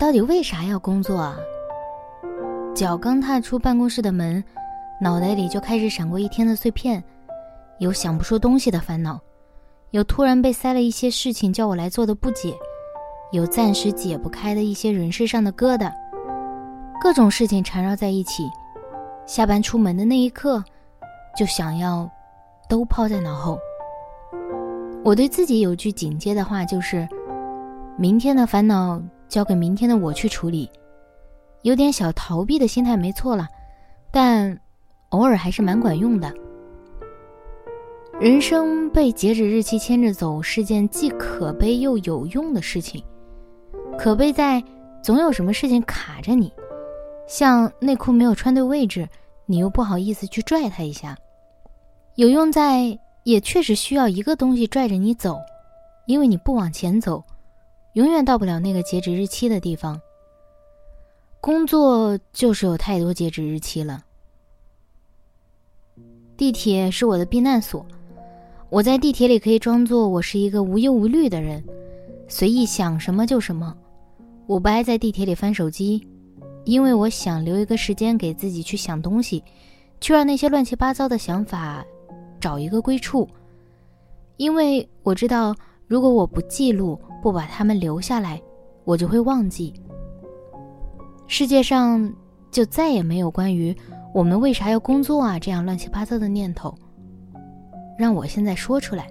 到底为啥要工作啊？脚刚踏出办公室的门，脑袋里就开始闪过一天的碎片，有想不出东西的烦恼，有突然被塞了一些事情叫我来做的不解，有暂时解不开的一些人事上的疙瘩，各种事情缠绕在一起。下班出门的那一刻，就想要都抛在脑后。我对自己有句警戒的话，就是明天的烦恼。交给明天的我去处理，有点小逃避的心态没错了，但偶尔还是蛮管用的。人生被截止日期牵着走是件既可悲又有用的事情。可悲在总有什么事情卡着你，像内裤没有穿对位置，你又不好意思去拽它一下。有用在也确实需要一个东西拽着你走，因为你不往前走。永远到不了那个截止日期的地方。工作就是有太多截止日期了。地铁是我的避难所，我在地铁里可以装作我是一个无忧无虑的人，随意想什么就什么。我不爱在地铁里翻手机，因为我想留一个时间给自己去想东西，去让那些乱七八糟的想法找一个归处。因为我知道，如果我不记录。不把它们留下来，我就会忘记。世界上就再也没有关于我们为啥要工作啊这样乱七八糟的念头。让我现在说出来。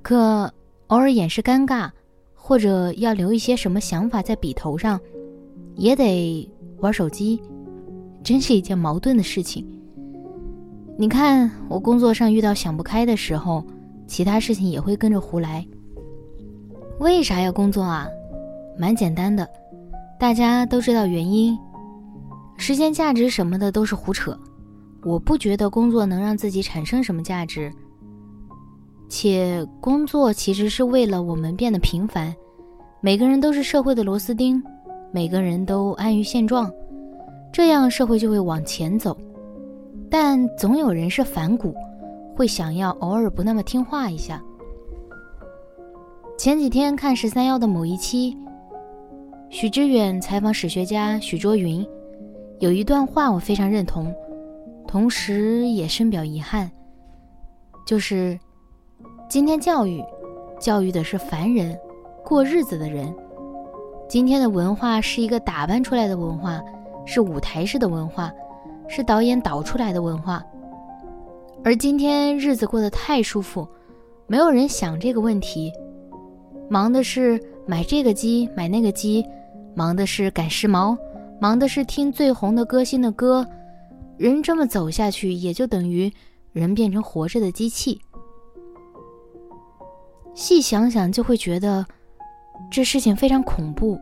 可偶尔掩饰尴尬，或者要留一些什么想法在笔头上，也得玩手机，真是一件矛盾的事情。你看，我工作上遇到想不开的时候，其他事情也会跟着胡来。为啥要工作啊？蛮简单的，大家都知道原因。时间价值什么的都是胡扯。我不觉得工作能让自己产生什么价值，且工作其实是为了我们变得平凡。每个人都是社会的螺丝钉，每个人都安于现状，这样社会就会往前走。但总有人是反骨，会想要偶尔不那么听话一下。前几天看十三幺的某一期，许知远采访史学家许卓云，有一段话我非常认同，同时也深表遗憾，就是今天教育，教育的是凡人，过日子的人。今天的文化是一个打扮出来的文化，是舞台式的文化，是导演导出来的文化。而今天日子过得太舒服，没有人想这个问题。忙的是买这个机买那个机，忙的是赶时髦，忙的是听最红的歌星的歌。人这么走下去，也就等于人变成活着的机器。细想想，就会觉得这事情非常恐怖。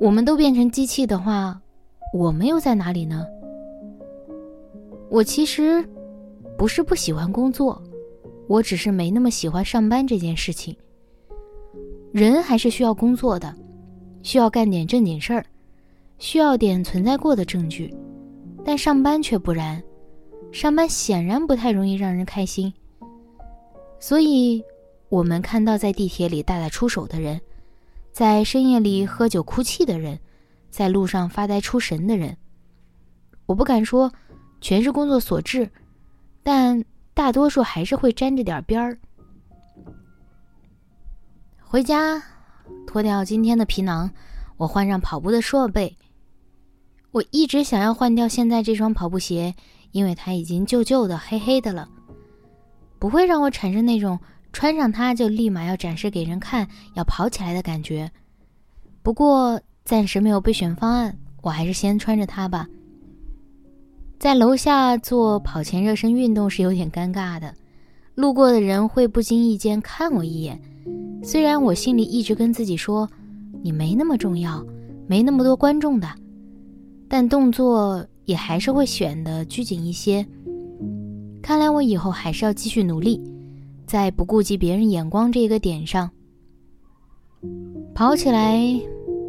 我们都变成机器的话，我们又在哪里呢？我其实不是不喜欢工作，我只是没那么喜欢上班这件事情。人还是需要工作的，需要干点正经事儿，需要点存在过的证据，但上班却不然。上班显然不太容易让人开心，所以，我们看到在地铁里大打出手的人，在深夜里喝酒哭泣的人，在路上发呆出神的人，我不敢说全是工作所致，但大多数还是会沾着点边儿。回家，脱掉今天的皮囊，我换上跑步的设备。我一直想要换掉现在这双跑步鞋，因为它已经旧旧的、黑黑的了，不会让我产生那种穿上它就立马要展示给人看、要跑起来的感觉。不过暂时没有备选方案，我还是先穿着它吧。在楼下做跑前热身运动是有点尴尬的，路过的人会不经意间看我一眼。虽然我心里一直跟自己说，你没那么重要，没那么多观众的，但动作也还是会选的拘谨一些。看来我以后还是要继续努力，在不顾及别人眼光这个点上，跑起来。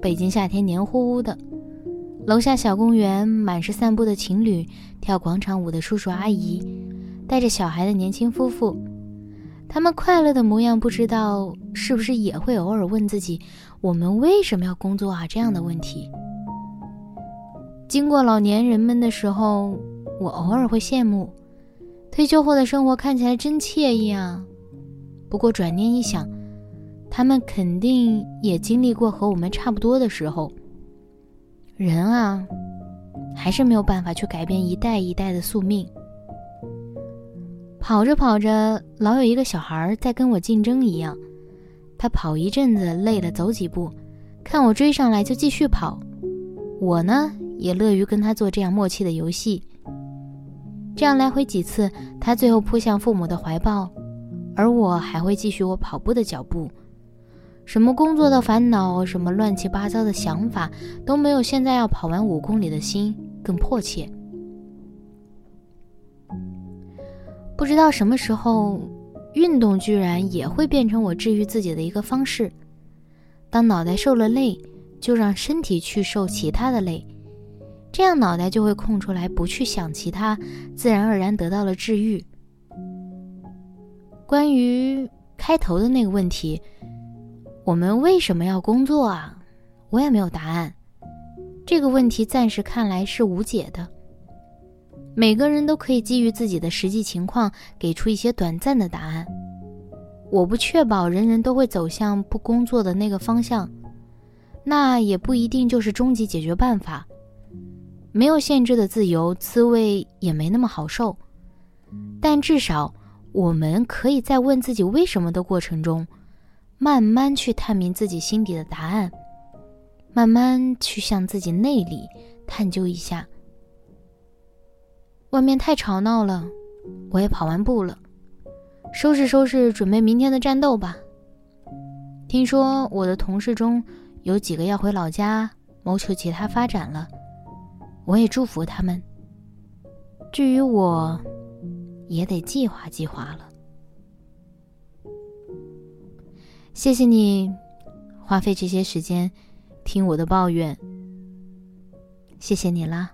北京夏天黏糊糊的，楼下小公园满是散步的情侣，跳广场舞的叔叔阿姨，带着小孩的年轻夫妇。他们快乐的模样，不知道是不是也会偶尔问自己：“我们为什么要工作啊？”这样的问题。经过老年人们的时候，我偶尔会羡慕，退休后的生活看起来真惬意啊。不过转念一想，他们肯定也经历过和我们差不多的时候。人啊，还是没有办法去改变一代一代的宿命。跑着跑着，老有一个小孩在跟我竞争一样。他跑一阵子累了，走几步，看我追上来就继续跑。我呢，也乐于跟他做这样默契的游戏。这样来回几次，他最后扑向父母的怀抱，而我还会继续我跑步的脚步。什么工作的烦恼，什么乱七八糟的想法，都没有现在要跑完五公里的心更迫切。不知道什么时候，运动居然也会变成我治愈自己的一个方式。当脑袋受了累，就让身体去受其他的累，这样脑袋就会空出来，不去想其他，自然而然得到了治愈。关于开头的那个问题。我们为什么要工作啊？我也没有答案。这个问题暂时看来是无解的。每个人都可以基于自己的实际情况给出一些短暂的答案。我不确保人人都会走向不工作的那个方向，那也不一定就是终极解决办法。没有限制的自由，滋味也没那么好受。但至少，我们可以在问自己为什么的过程中。慢慢去探明自己心底的答案，慢慢去向自己内里探究一下。外面太吵闹了，我也跑完步了，收拾收拾，准备明天的战斗吧。听说我的同事中有几个要回老家谋求其他发展了，我也祝福他们。至于我，也得计划计划了。谢谢你花费这些时间听我的抱怨，谢谢你啦。